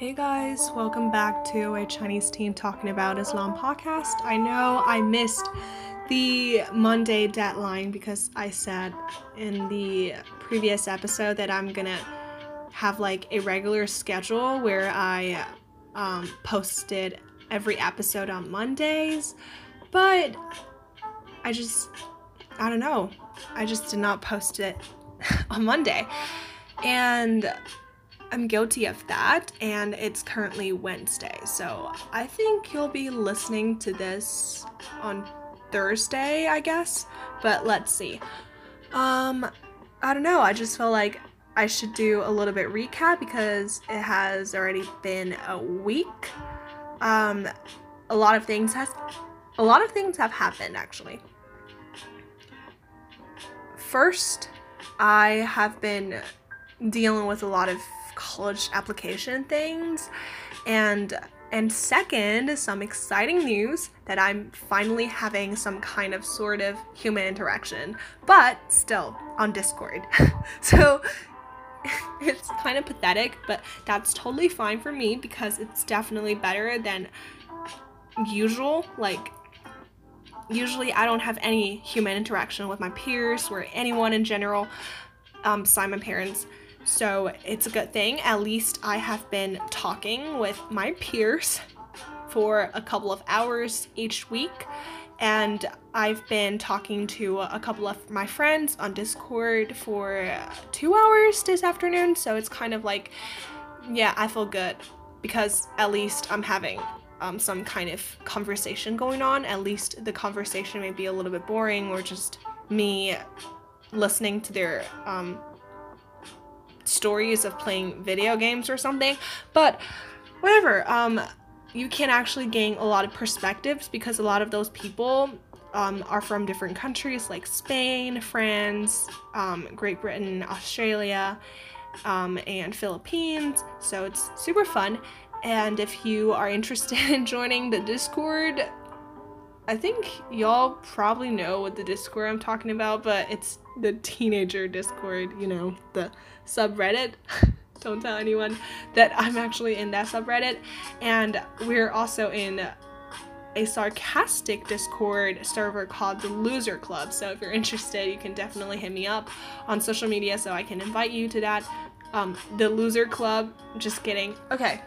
Hey guys, welcome back to a Chinese teen talking about Islam podcast. I know I missed the Monday deadline because I said in the previous episode that I'm gonna have like a regular schedule where I um, posted every episode on Mondays, but I just, I don't know, I just did not post it on Monday. And I'm guilty of that, and it's currently Wednesday. So I think you'll be listening to this on Thursday, I guess. But let's see. Um, I don't know. I just feel like I should do a little bit recap because it has already been a week. Um, a lot of things has a lot of things have happened actually. First, I have been dealing with a lot of college application things. And and second some exciting news that i'm finally having some kind of sort of human interaction but still on discord. So it's kind of pathetic but that's totally fine for me because it's definitely better than usual like usually i don't have any human interaction with my peers or anyone in general um, beside my parents so it's a good thing. At least I have been talking with my peers for a couple of hours each week. And I've been talking to a couple of my friends on Discord for two hours this afternoon. So it's kind of like, yeah, I feel good because at least I'm having um, some kind of conversation going on. At least the conversation may be a little bit boring or just me listening to their um, stories of playing video games or something. But whatever, um, you can actually gain a lot of perspectives because a lot of those people um, are from different countries like Spain, France, um, Great Britain, Australia, um, and Philippines. So it's super fun. And if you are interested in joining the Discord, I think y'all probably know what the Discord I'm talking about, but it's the teenager Discord, you know, the subreddit. Don't tell anyone that I'm actually in that subreddit. And we're also in a sarcastic Discord server called the Loser Club. So if you're interested, you can definitely hit me up on social media so I can invite you to that. Um, the Loser Club. Just kidding. Okay.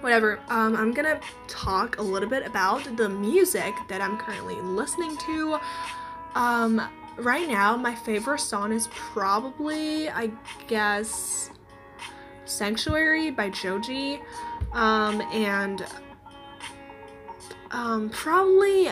Whatever. Um, I'm gonna talk a little bit about the music that I'm currently listening to. Um, right now, my favorite song is probably, I guess, Sanctuary by Joji. Um, and um, probably,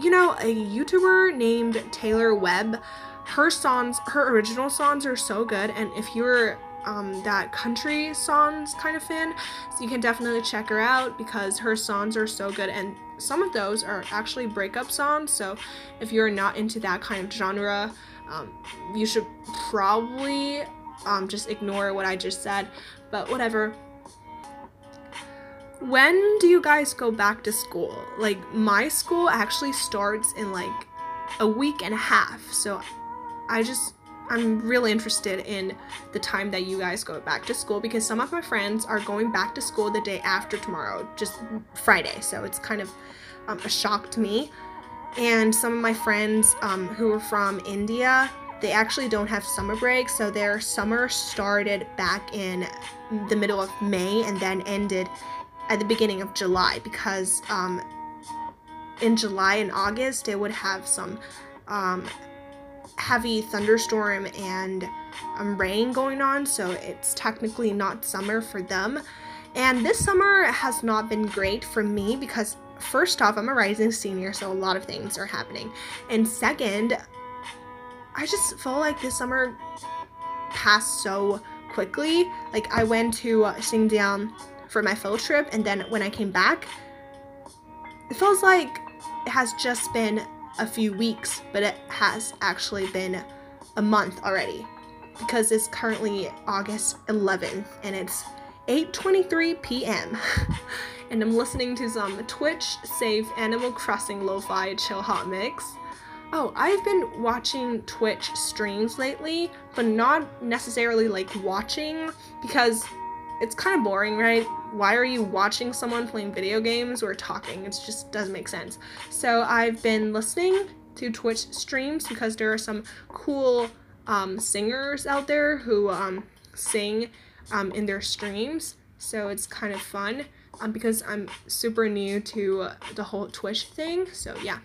you know, a YouTuber named Taylor Webb. Her songs, her original songs are so good, and if you're um, that country songs kind of fan, so you can definitely check her out because her songs are so good and some of those are actually breakup songs. So if you're not into that kind of genre, um, you should probably um, just ignore what I just said. But whatever. When do you guys go back to school? Like my school actually starts in like a week and a half. So I just I'm really interested in the time that you guys go back to school because some of my friends are going back to school the day after tomorrow, just Friday. So it's kind of um, a shock to me. And some of my friends um, who are from India, they actually don't have summer break. So their summer started back in the middle of May and then ended at the beginning of July because um, in July and August they would have some um, heavy thunderstorm and um, rain going on, so it's technically not summer for them. And this summer has not been great for me because, first off, I'm a rising senior, so a lot of things are happening. And second, I just feel like this summer passed so quickly. Like, I went to uh, Xinjiang for my field trip, and then when I came back, it feels like it has just been a few weeks, but it has actually been a month already because it's currently August 11th and it's 8:23 p.m. and I'm listening to some Twitch save Animal Crossing lo-fi chill hot mix. Oh, I've been watching Twitch streams lately, but not necessarily like watching because it's kind of boring, right? Why are you watching someone playing video games or talking? It just doesn't make sense. So I've been listening to Twitch streams because there are some cool um, singers out there who um, sing um, in their streams. So it's kind of fun um, because I'm super new to the whole Twitch thing. So yeah.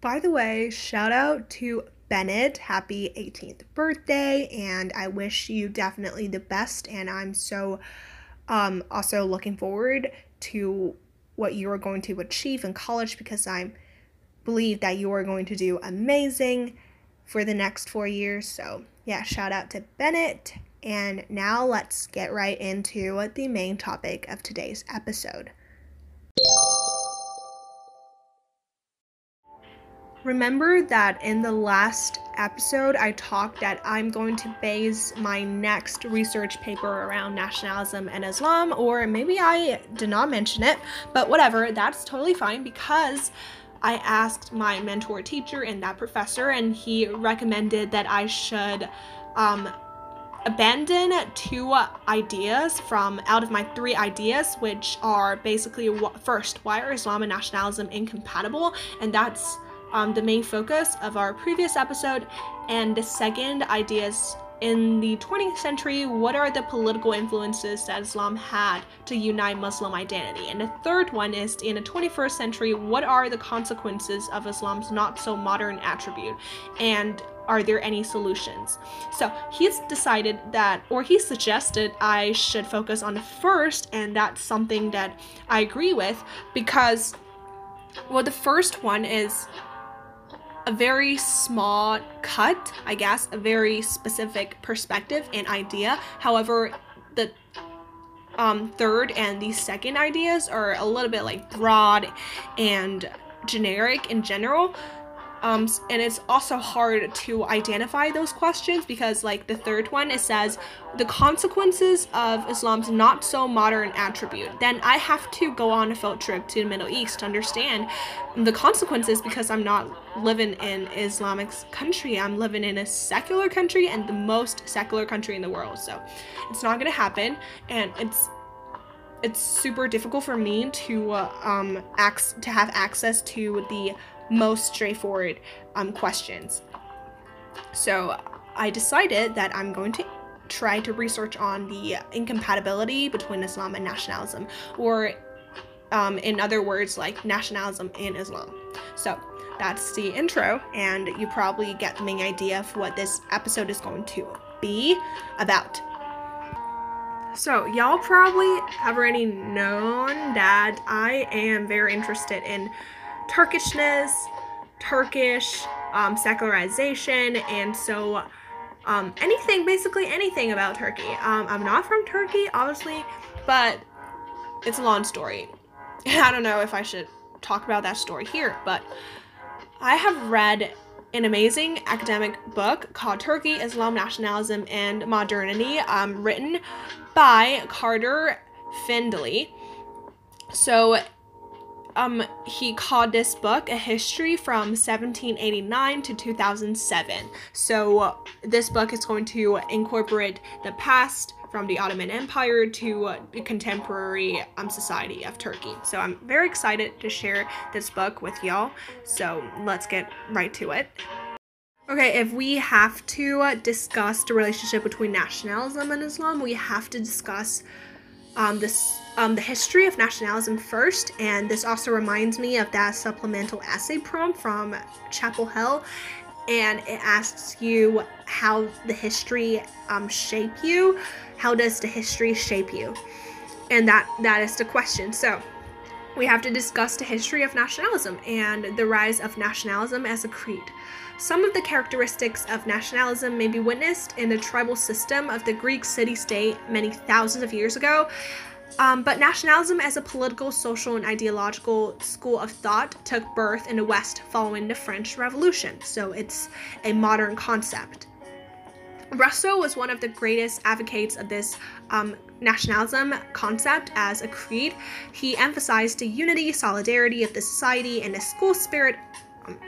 By the way, shout out to Bennett. Happy 18th birthday, and I wish you definitely the best. And I'm so um, also looking forward to what you are going to achieve in college because I believe that you are going to do amazing for the next four years. So, yeah, shout out to Bennett. And now let's get right into the main topic of today's episode. Remember that in the last episode, I talked that I'm going to base my next research paper around nationalism and Islam, or maybe I did not mention it, but whatever, that's totally fine because I asked my mentor teacher and that professor, and he recommended that I should um, abandon two ideas from out of my three ideas, which are basically first, why are Islam and nationalism incompatible? And that's um, the main focus of our previous episode. And the second idea is in the 20th century, what are the political influences that Islam had to unite Muslim identity? And the third one is in the 21st century, what are the consequences of Islam's not so modern attribute? And are there any solutions? So he's decided that, or he suggested I should focus on the first, and that's something that I agree with because, well, the first one is a very small cut, I guess, a very specific perspective and idea. However, the um, third and the second ideas are a little bit like broad and generic in general. Um, and it's also hard to identify those questions because, like the third one, it says the consequences of Islam's not so modern attribute. Then I have to go on a field trip to the Middle East to understand the consequences because I'm not living in Islamic country. I'm living in a secular country and the most secular country in the world. So it's not gonna happen, and it's it's super difficult for me to uh, um ac- to have access to the most straightforward um, questions. So I decided that I'm going to try to research on the incompatibility between Islam and nationalism, or um, in other words, like nationalism and Islam. So that's the intro, and you probably get the main idea of what this episode is going to be about. So, y'all probably have already known that I am very interested in Turkishness, Turkish um, secularization, and so um, anything, basically anything about Turkey. Um, I'm not from Turkey, obviously, but it's a long story. I don't know if I should talk about that story here, but I have read an amazing academic book called Turkey, Islam, Nationalism, and Modernity, um, written by Carter Findley. So um, he called this book a history from 1789 to 2007. So this book is going to incorporate the past from the Ottoman Empire to the contemporary um, society of Turkey. So I'm very excited to share this book with y'all. So let's get right to it. Okay, if we have to discuss the relationship between nationalism and Islam, we have to discuss um, this um, the history of nationalism first, and this also reminds me of that supplemental essay prompt from Chapel Hill, and it asks you how the history um, shape you. How does the history shape you? And that that is the question. So we have to discuss the history of nationalism and the rise of nationalism as a creed. Some of the characteristics of nationalism may be witnessed in the tribal system of the Greek city state many thousands of years ago. Um, but nationalism as a political, social, and ideological school of thought took birth in the West following the French Revolution, so it's a modern concept. Rousseau was one of the greatest advocates of this um, nationalism concept as a creed. He emphasized the unity, solidarity of the society, and the school spirit. Um,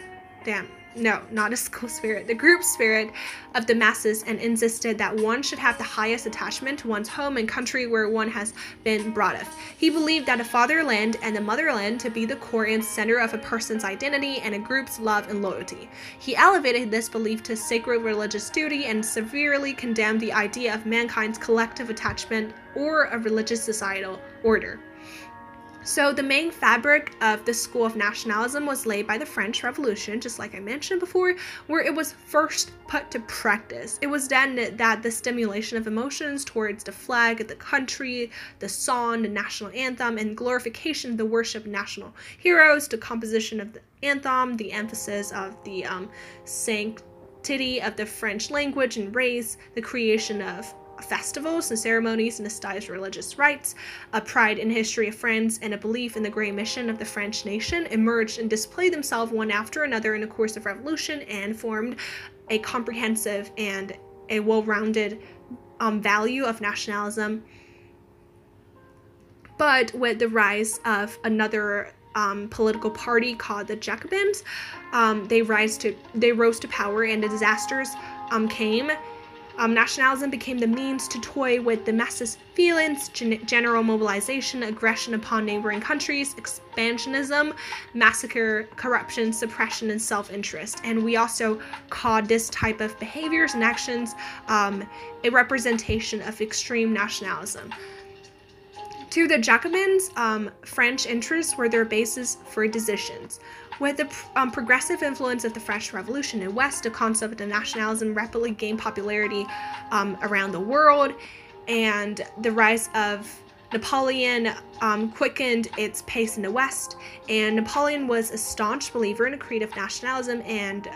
damn, no, not a school spirit, the group spirit of the masses and insisted that one should have the highest attachment to one's home and country where one has been brought up. He believed that a fatherland and the motherland to be the core and center of a person's identity and a group's love and loyalty. He elevated this belief to sacred religious duty and severely condemned the idea of mankind's collective attachment or a religious societal order. So, the main fabric of the School of Nationalism was laid by the French Revolution, just like I mentioned before, where it was first put to practice. It was then that the stimulation of emotions towards the flag, the country, the song, the national anthem, and glorification of the worship of national heroes, the composition of the anthem, the emphasis of the um, sanctity of the French language and race, the creation of festivals and ceremonies and established religious rites, a pride in history of France, and a belief in the great mission of the French nation emerged and displayed themselves one after another in the course of revolution and formed a comprehensive and a well-rounded um, value of nationalism. But with the rise of another um, political party called the Jacobins, um, they rise to they rose to power, and the disasters um, came um, nationalism became the means to toy with the masses' feelings, gen- general mobilization, aggression upon neighboring countries, expansionism, massacre, corruption, suppression, and self interest. And we also call this type of behaviors and actions um, a representation of extreme nationalism. To the Jacobins, um, French interests were their basis for decisions. With the um, progressive influence of the French Revolution in the West, the concept of nationalism rapidly gained popularity um, around the world, and the rise of Napoleon um, quickened its pace in the West. And Napoleon was a staunch believer in a creative nationalism and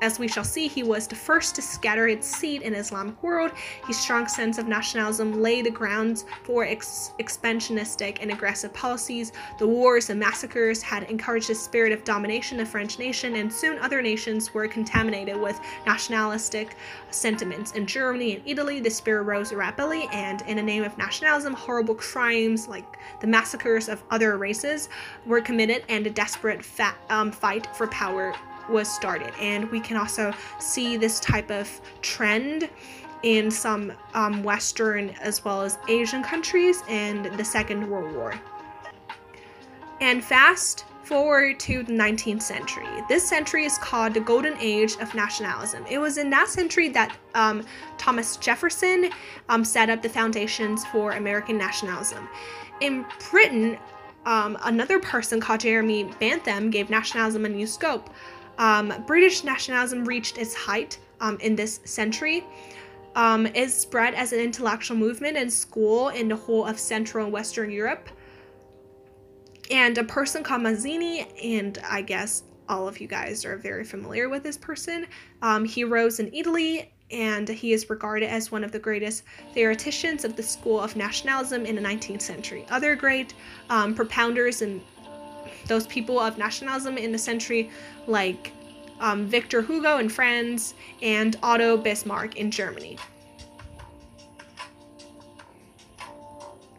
as we shall see, he was the first to scatter its seed in Islamic world. His strong sense of nationalism laid the grounds for ex- expansionistic and aggressive policies. The wars and massacres had encouraged the spirit of domination of French nation, and soon other nations were contaminated with nationalistic sentiments. In Germany and Italy, the spirit rose rapidly, and in the name of nationalism, horrible crimes like the massacres of other races were committed, and a desperate fa- um, fight for power was started. And we can also see this type of trend in some um, Western as well as Asian countries in the Second World War. And fast forward to the 19th century. This century is called the Golden Age of Nationalism. It was in that century that um, Thomas Jefferson um, set up the foundations for American nationalism. In Britain, um, another person called Jeremy Bentham gave nationalism a new scope. Um, British nationalism reached its height um, in this century. Um, it spread as an intellectual movement in school in the whole of Central and Western Europe. And a person called Mazzini, and I guess all of you guys are very familiar with this person. Um, he rose in Italy and he is regarded as one of the greatest theoreticians of the school of nationalism in the 19th century. Other great um, propounders and those people of nationalism in the century, like um, Victor Hugo in France and Otto Bismarck in Germany.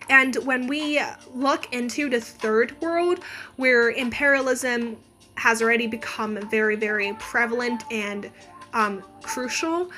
And when we look into the third world, where imperialism has already become very, very prevalent and um, crucial,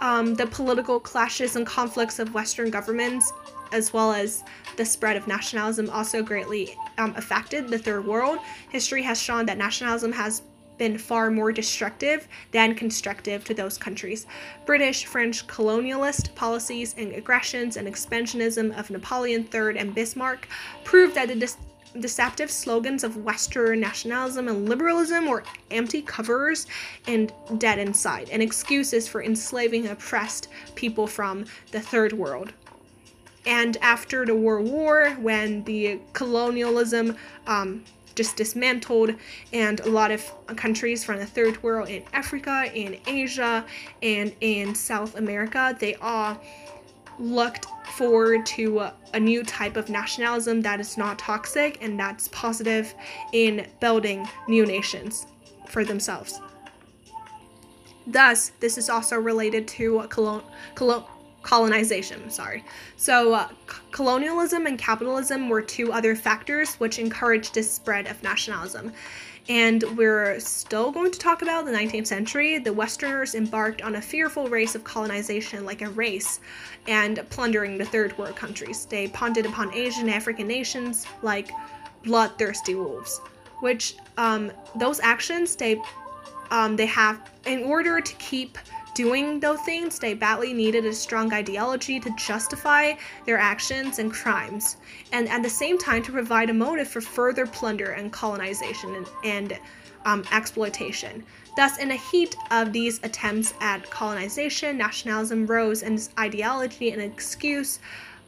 um, the political clashes and conflicts of Western governments, as well as the spread of nationalism, also greatly um, affected the third world. History has shown that nationalism has been far more destructive than constructive to those countries. British, French colonialist policies and aggressions and expansionism of Napoleon III and Bismarck proved that the deceptive slogans of Western nationalism and liberalism were empty covers and dead inside, and excuses for enslaving oppressed people from the third world. And after the World War, when the colonialism um, just dismantled, and a lot of countries from the third world in Africa, in Asia, and in South America, they all looked forward to a, new type of nationalism that is not toxic and that's positive in building new nations for themselves. Thus, this is also related to colon, colon, colonization sorry so uh, c- colonialism and capitalism were two other factors which encouraged the spread of nationalism And we're still going to talk about the 19th century. The Westerners embarked on a fearful race of colonization, like a race, and plundering the third world countries. They pondered upon Asian and African nations like bloodthirsty wolves, which um, those actions they um, they have in order to keep doing those things, they badly needed a strong ideology to justify their actions and crimes, and at the same time to provide a motive for further plunder and colonization and, and um, exploitation. Thus, in the heat of these attempts at colonization, nationalism rose and this ideology an excuse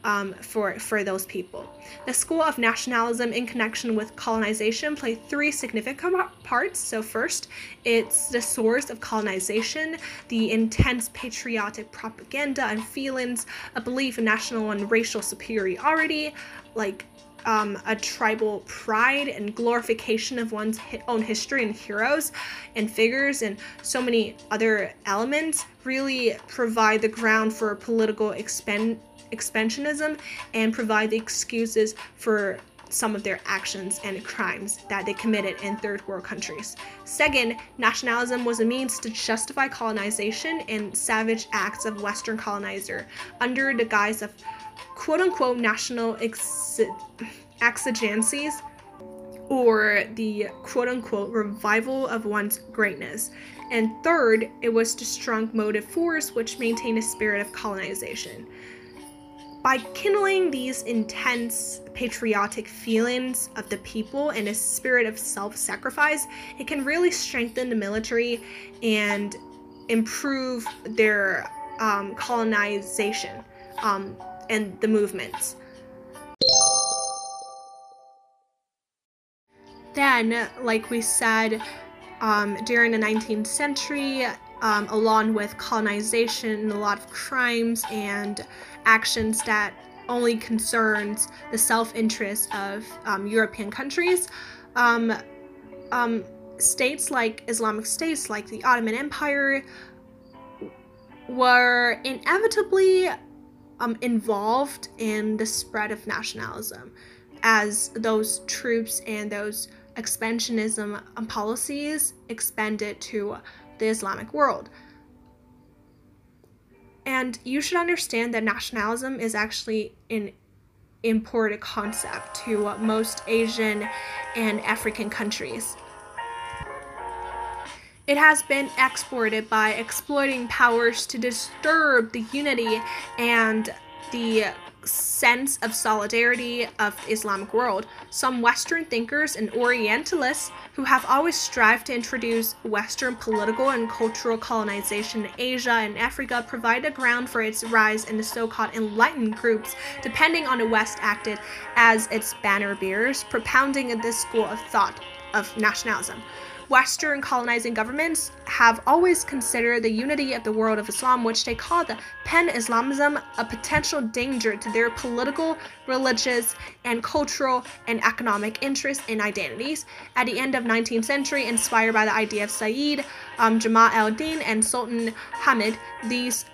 um, for, for those people. The school of nationalism in connection with colonization played three significant parts. So, first, it's the source of colonization, the intense patriotic propaganda and feelings, a belief in national and racial superiority, like um, a tribal pride and glorification of one's own history and heroes and figures and so many other elements really provide the ground for political expend expansionism and provide the excuses for some of their actions and crimes that they committed in third world countries. Second, nationalism was a means to justify colonization and savage acts of Western colonizer under the guise of quote unquote national ex- exigencies or the quote unquote revival of one's greatness. And third, it was the strong motive force which maintained a spirit of colonization. By kindling these intense patriotic feelings of the people and a spirit of self sacrifice, it can really strengthen the military and improve their um, colonization um, and the movements. Then, like we said, um, during the 19th century, um, along with colonization, a lot of crimes and actions that only concerns the self-interest of um, European countries. Um, um, states like Islamic states, like the Ottoman Empire, were inevitably um, involved in the spread of nationalism as those troops and those expansionism policies expanded to the Islamic world. And you should understand that nationalism is actually an imported concept to most Asian and African countries. It has been exported by exploiting powers to disturb the unity and the sense of solidarity of Islamic world. Some Western thinkers and Orientalists who have always strived to introduce Western political and cultural colonization in Asia and Africa provide a ground for its rise in the so-called enlightened groups, depending on the West acted as its banner bearers, propounding this school of thought of nationalism. Western colonizing governments have always considered the unity of the world of Islam, which they call the pan Islamism, a potential danger to their political, religious, and cultural and economic interests and identities. At the end of 19th century, inspired by the idea of Sayyid um, Jamal al-Din and Sultan Hamid, these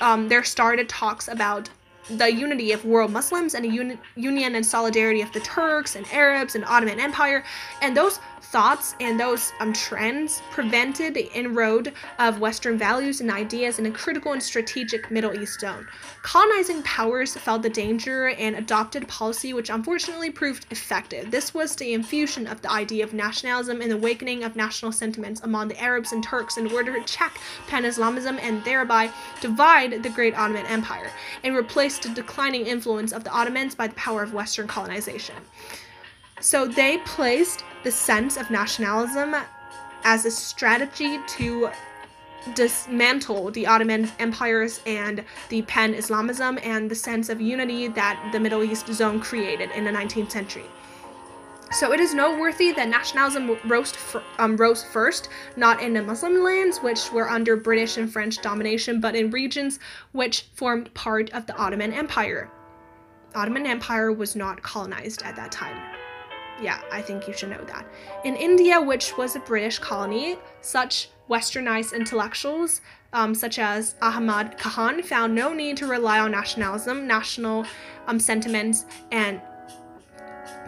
um, there started talks about the unity of world Muslims and the uni- union and solidarity of the Turks and Arabs and Ottoman Empire. And those thoughts and those um, trends prevented the inroad of Western values and ideas in a critical and strategic Middle East zone. Colonizing powers felt the danger and adopted policy which unfortunately proved effective. This was the infusion of the idea of nationalism and awakening of national sentiments among the Arabs and Turks in order to check pan Islamism and thereby divide the great Ottoman Empire and replace the declining influence of the Ottomans by the power of Western colonization. So they placed the sense of nationalism as a strategy to dismantle the Ottoman empires and the pan Islamism and the sense of unity that the Middle East zone created in the 19th century. So it is noteworthy that nationalism rose, um, rose first, not in the Muslim lands, which were under British and French domination, but in regions which formed part of the Ottoman Empire. Ottoman Empire was not colonized at that time. Yeah, I think you should know that. In India, which was a British colony, such westernized intellectuals um, such as Ahmad Khan found no need to rely on nationalism, national um, sentiments, and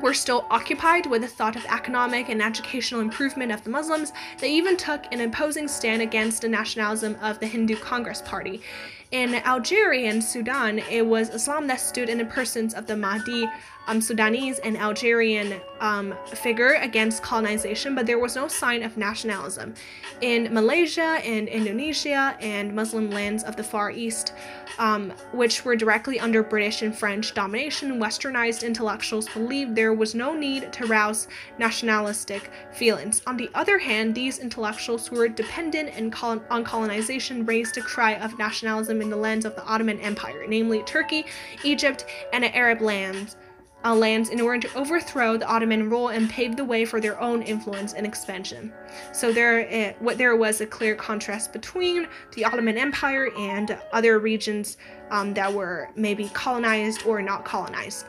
were still occupied with the thought of economic and educational improvement of the Muslims, they even took an imposing stand against the nationalism of the Hindu Congress Party. In Algeria and Sudan, it was Islam that stood in the persons of the Mahdi, um, Sudanese and Algerian um, figure against colonization, but there was no sign of nationalism. In Malaysia and Indonesia and Muslim lands of the Far East, um, which were directly under British and French domination, westernized intellectuals believed there was no need to rouse nationalistic feelings. On the other hand, these intellectuals who were dependent on colonization raised a cry of nationalism in the lands of the Ottoman Empire, namely Turkey, Egypt, and Arab lands uh, lands in order to overthrow the Ottoman rule and pave the way for their own influence and expansion. So there, what there was a clear contrast between the Ottoman Empire and other regions um, that were maybe colonized or not colonized.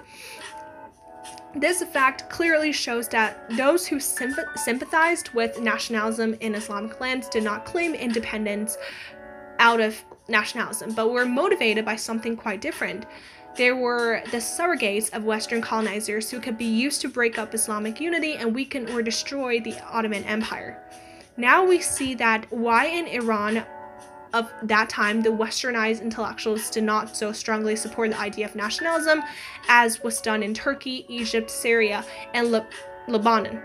This fact clearly shows that those who sympath- sympathized with nationalism in Islamic lands did not claim independence out of nationalism, but were motivated by something quite different. There were the surrogates of Western colonizers who could be used to break up Islamic unity and weaken or destroy the Ottoman Empire. Now we see that why in Iran of that time the westernized intellectuals did not so strongly support the idea of nationalism as was done in Turkey, Egypt, Syria, and Le- Lebanon.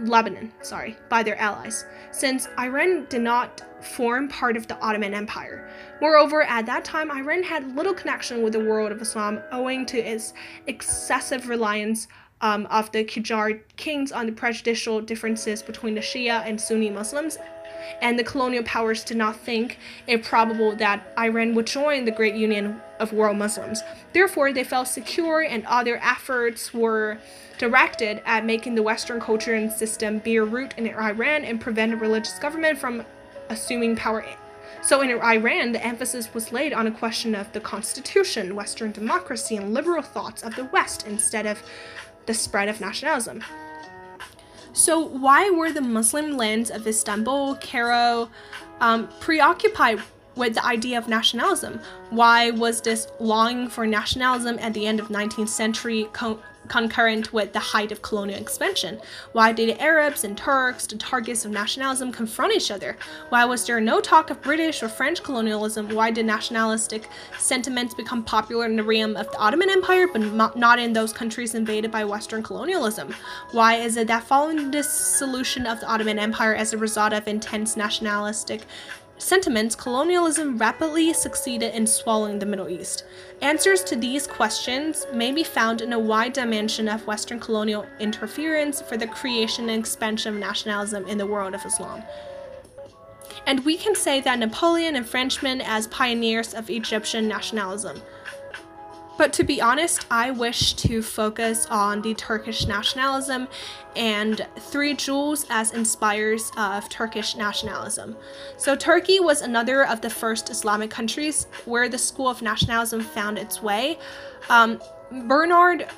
Lebanon, sorry, by their allies, since Iran did not form part of the Ottoman Empire. Moreover, at that time, Iran had little connection with the world of Islam owing to its excessive reliance um, of the Qajar kings on the prejudicial differences between the Shia and Sunni Muslims, and the colonial powers did not think it probable that Iran would join the Great Union of World Muslims. Therefore, they felt secure, and all their efforts were directed at making the Western culture and system bear root in Iran and prevent a religious government from assuming power. So in Iran, the emphasis was laid on a question of the constitution, Western democracy, and liberal thoughts of the West instead of the spread of nationalism. So, why were the Muslim lands of Istanbul, Cairo, um, preoccupied with the idea of nationalism? Why was this longing for nationalism at the end of 19th century concurrent with the height of colonial expansion? Why did Arabs and Turks, the targets of nationalism, confront each other? Why was there no talk of British or French colonialism? Why did nationalistic sentiments become popular in the realm of the Ottoman Empire, but not in those countries invaded by Western colonialism? Why is it that following the dissolution of the Ottoman Empire as a result of intense nationalistic sentiments, colonialism rapidly succeeded in swallowing the Middle East. Answers to these questions may be found in a wide dimension of Western colonial interference for the creation and expansion of nationalism in the world of Islam. And we can say that Napoleon and Frenchmen as pioneers of Egyptian nationalism. But to be honest, I wish to focus on the Turkish nationalism and three jewels as inspires of Turkish nationalism. So, Turkey was another of the first Islamic countries where the school of nationalism found its way. Um, Bernard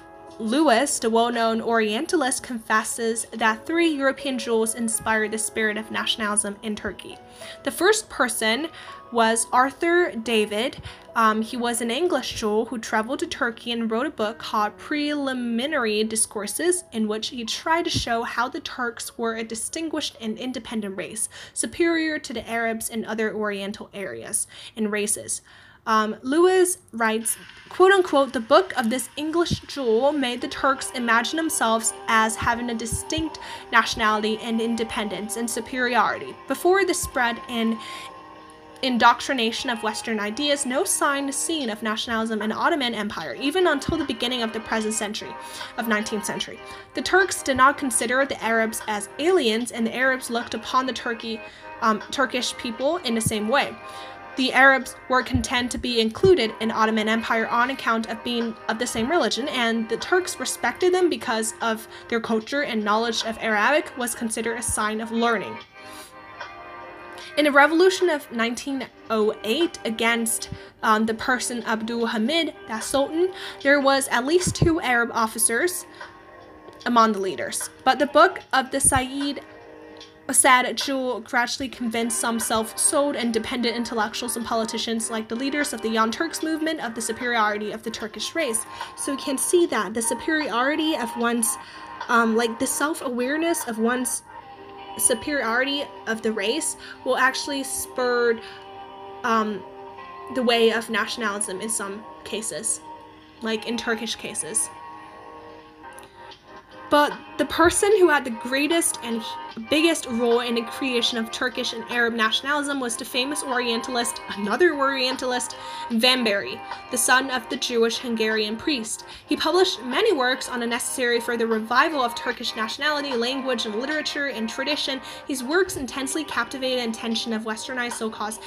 Lewis, the well known Orientalist, confesses that three European jewels inspired the spirit of nationalism in Turkey. The first person was Arthur David. Um, he was an English Jew who traveled to Turkey and wrote a book called Preliminary Discourses, in which he tried to show how the Turks were a distinguished and independent race, superior to the Arabs and other Oriental areas and races. Um, Lewis writes, quote unquote, the book of this English Jew made the Turks imagine themselves as having a distinct nationality and independence and superiority. Before the spread and indoctrination of Western ideas, no sign seen of nationalism in Ottoman Empire, even until the beginning of the present century, of 19th century. The Turks did not consider the Arabs as aliens, and the Arabs looked upon the Turkey, um, Turkish people in the same way the Arabs were content to be included in Ottoman Empire on account of being of the same religion, and the Turks respected them because of their culture and knowledge of Arabic was considered a sign of learning. In the revolution of 1908 against um, the Persian Abdul Hamid, the Sultan, there was at least two Arab officers among the leaders. But the book of the said Jewel gradually convinced some self sold and dependent intellectuals and politicians, like the leaders of the Young Turks movement, of the superiority of the Turkish race. So you can see that the superiority of one's, um, like the self awareness of one's superiority of the race will actually spur um, the way of nationalism in some cases, like in Turkish cases. But the person who had the greatest and biggest role in the creation of Turkish and Arab nationalism was the famous Orientalist, another Orientalist, Vambéry, the son of the Jewish Hungarian priest. He published many works on the necessary for the revival of Turkish nationality, language, and literature and tradition. His works intensely captivated the attention of westernized so-called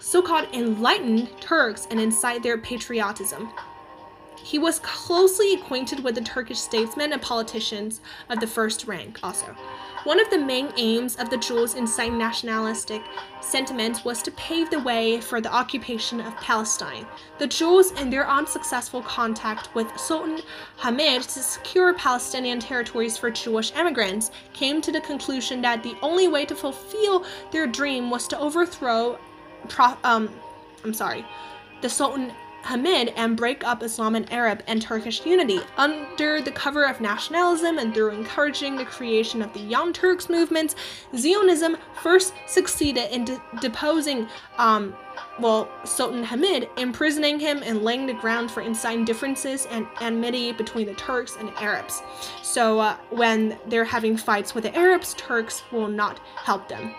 so-called enlightened Turks and incite their patriotism. He was closely acquainted with the Turkish statesmen and politicians of the first rank, also. One of the main aims of the Jews inciting nationalistic sentiments was to pave the way for the occupation of Palestine. The Jews, in their unsuccessful contact with Sultan Hamid to secure Palestinian territories for Jewish immigrants, came to the conclusion that the only way to fulfill their dream was to overthrow, um, I'm sorry, the Sultan Hamid and break up Islamic Arab and Turkish unity under the cover of nationalism and through encouraging the creation of the Young Turks movements. Zionism first succeeded in de- deposing, um, well, Sultan Hamid, imprisoning him and laying the ground for inciting differences and enmity between the Turks and Arabs. So uh, when they're having fights with the Arabs, Turks will not help them.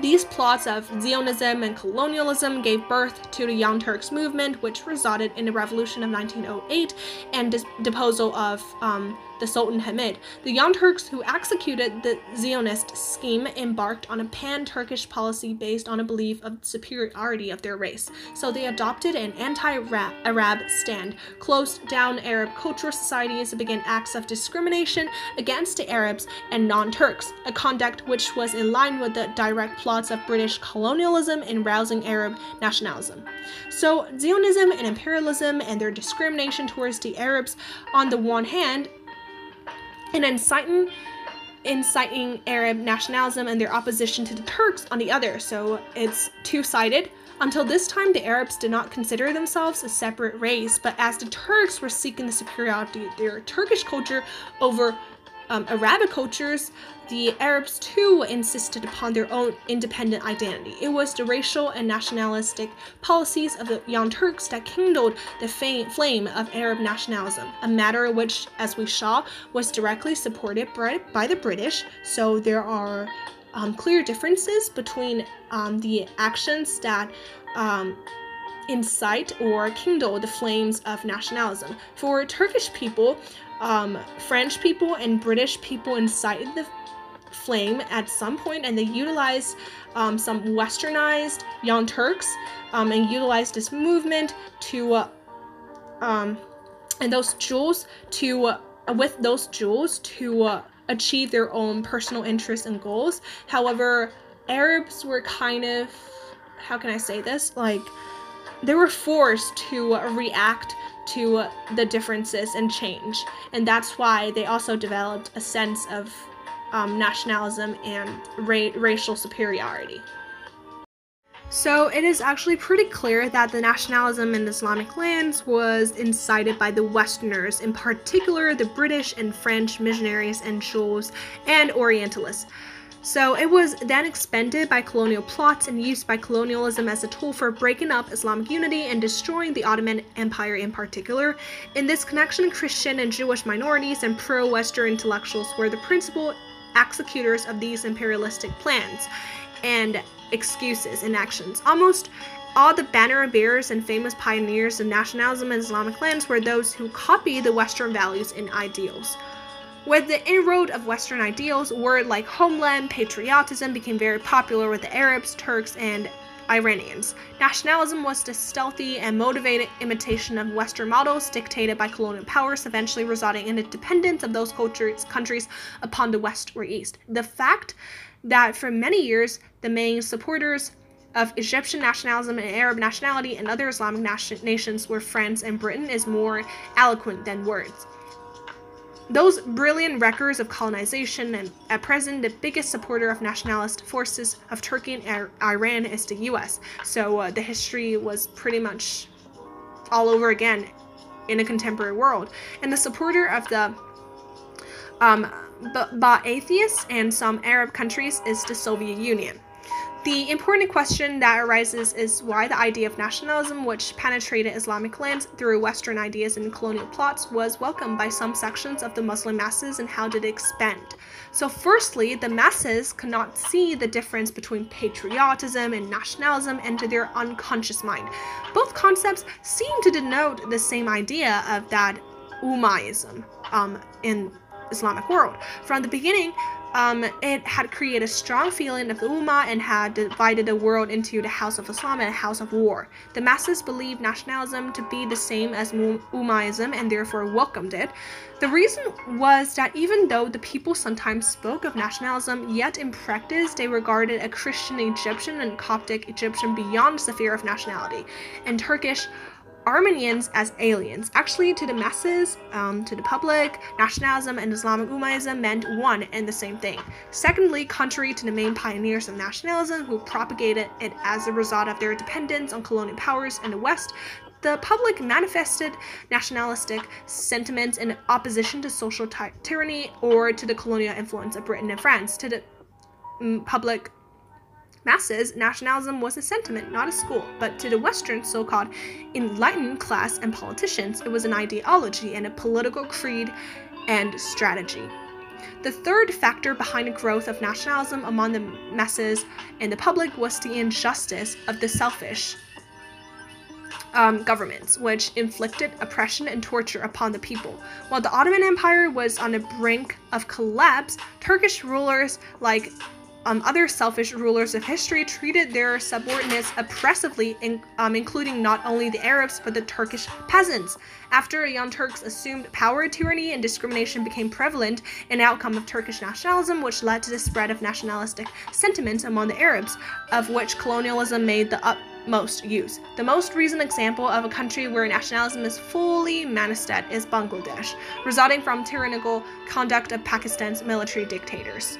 These plots of Zionism and colonialism gave birth to the Young Turks movement, which resulted in the revolution of 1908 and dis- deposal of um, the Sultan Hamid. The Young Turks who executed the Zionist scheme embarked on a pan Turkish policy based on a belief of superiority of their race. So they adopted an anti Arab stand, closed down Arab cultural societies, began acts of discrimination against the Arabs and non Turks, a conduct which was in line with the direct plots of British colonialism in rousing Arab nationalism. So Zionism and imperialism and their discrimination towards the Arabs on the one hand and inciting inciting Arab nationalism and their opposition to the Turks on the other. So it's two-sided. Until this time, the Arabs did not consider themselves a separate race, but as the Turks were seeking the superiority of their Turkish culture over um, Arabic cultures, the Arabs too insisted upon their own independent identity. It was the racial and nationalistic policies of the Young Turks that kindled the flame of Arab nationalism, a matter which, as we saw, was directly supported by the British. So there are um, clear differences between um, the actions that um, incite or kindle the flames of nationalism. For Turkish people, um, French people and British people incited the flame at some point and they utilized um, some westernized Young Turks um, and utilized this movement to, uh, um, and those jewels to, uh, with those jewels to uh, achieve their own personal interests and goals. However, Arabs were kind of, how can I say this? Like, they were forced to react to the differences and change. And that's why they also developed a sense of um, nationalism and ra- racial superiority. So it is actually pretty clear that the nationalism in Islamic lands was incited by the Westerners, in particular the British and French missionaries and Jews and Orientalists. So it was then expended by colonial plots and used by colonialism as a tool for breaking up Islamic unity and destroying the Ottoman Empire in particular. In this connection, Christian and Jewish minorities and pro Western intellectuals were the principal executors of these imperialistic plans and excuses and actions. Almost all the banner bearers and famous pioneers of nationalism in Islamic lands were those who copied the Western values and ideals. With the inroad of Western ideals, words like homeland, patriotism became very popular with the Arabs, Turks, and Iranians. Nationalism was the stealthy and motivated imitation of Western models dictated by colonial powers, eventually resulting in the dependence of those cultures, countries upon the West or East. The fact that for many years the main supporters of Egyptian nationalism and Arab nationality and other Islamic nation- nations were France and Britain is more eloquent than words. Those brilliant records of colonization, and at present, the biggest supporter of nationalist forces of Turkey and Iran is the US. So uh, the history was pretty much all over again in a contemporary world. And the supporter of the um, Ba'athists and some Arab countries is the Soviet Union. The important question that arises is why the idea of nationalism, which penetrated Islamic lands through Western ideas and colonial plots, was welcomed by some sections of the Muslim masses and how did it expand? So, firstly, the masses could not see the difference between patriotism and nationalism into their unconscious mind. Both concepts seem to denote the same idea of that Umayism um, in Islamic world. From the beginning, um, it had created a strong feeling of the Ummah and had divided the world into the House of Islam and the House of War. The masses believed nationalism to be the same as Umayism and therefore welcomed it. The reason was that even though the people sometimes spoke of nationalism, yet in practice they regarded a Christian Egyptian and Coptic Egyptian beyond the sphere of nationality, and Turkish Armenians as aliens. Actually, to the masses, um, to the public, nationalism and Islamic Umayyism meant one and the same thing. Secondly, contrary to the main pioneers of nationalism who propagated it as a result of their dependence on colonial powers in the West, the public manifested nationalistic sentiments in opposition to social ty- tyranny or to the colonial influence of Britain and France. To the mm, public masses, nationalism was a sentiment, not a school, but to the Western so called enlightened class and politicians, it was an ideology and a political creed and strategy. The third factor behind the growth of nationalism among the masses and the public was the injustice of the selfish um, governments, which inflicted oppression and torture upon the people. While the Ottoman Empire was on the brink of collapse, Turkish rulers like um, other selfish rulers of history treated their subordinates oppressively, in, um, including not only the Arabs but the Turkish peasants. After Young Turks assumed power, tyranny and discrimination became prevalent, an outcome of Turkish nationalism, which led to the spread of nationalistic sentiments among the Arabs, of which colonialism made the utmost use. The most recent example of a country where nationalism is fully manifested is Bangladesh, resulting from tyrannical conduct of Pakistan's military dictators.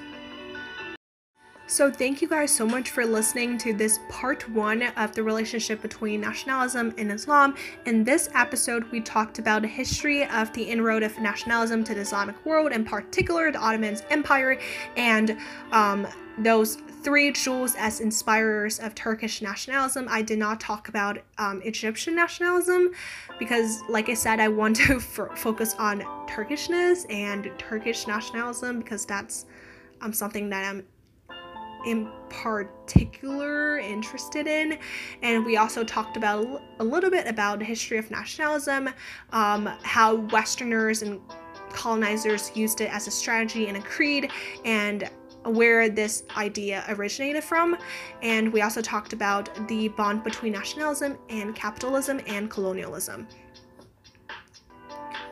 So, thank you guys so much for listening to this part one of the relationship between nationalism and Islam. In this episode, we talked about the history of the inroad of nationalism to the Islamic world, in particular the Ottoman Empire, and um, those three Jews as inspirers of Turkish nationalism. I did not talk about um, Egyptian nationalism because, like I said, I want to f- focus on Turkishness and Turkish nationalism because that's um, something that I'm in particular interested in. And we also talked about a little bit about the history of nationalism um, how westerners and colonizers used it as a strategy and a creed and where this idea originated from. And we also talked about the bond between nationalism and capitalism and colonialism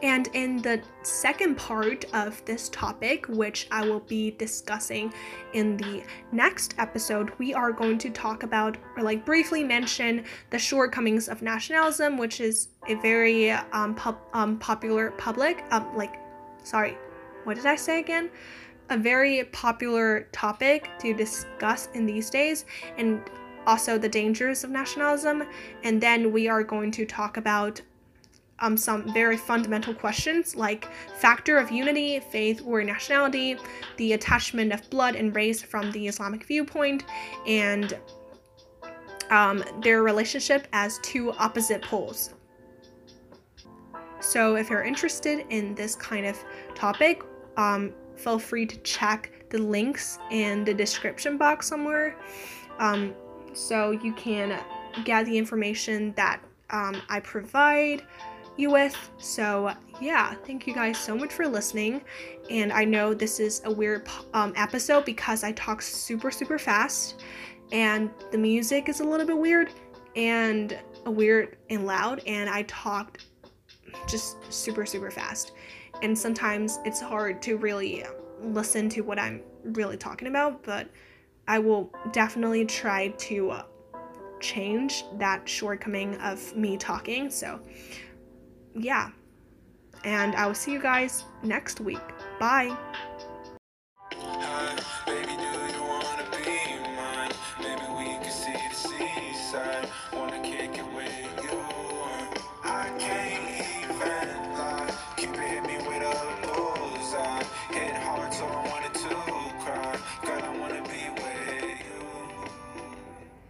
and in the second part of this topic, which I will be discussing in the next episode, we are going to talk about or like briefly mention the shortcomings of nationalism, which is a very um, um, popular public, um, like, sorry, what did I say again? A very popular topic to discuss in these days, and also the dangers of nationalism. And then we are going to talk about um, some very fundamental questions like factor of unity, faith, or nationality, the attachment of blood and race from the Islamic viewpoint, and um, their relationship as two opposite poles. So, if you're interested in this kind of topic, um, feel free to check the links in the description box somewhere um, so you can get the information that um, I provide you with. So, yeah, thank you guys so much for listening. And I know this is a weird um, episode because I talk super, super fast, and the music is a little bit weird and weird and loud, and I talked just super, super fast. And sometimes it's hard to really listen to what I'm really talking about, but I will definitely try to uh, change that shortcoming of me talking. So, yeah. And I will see you guys next week. Bye.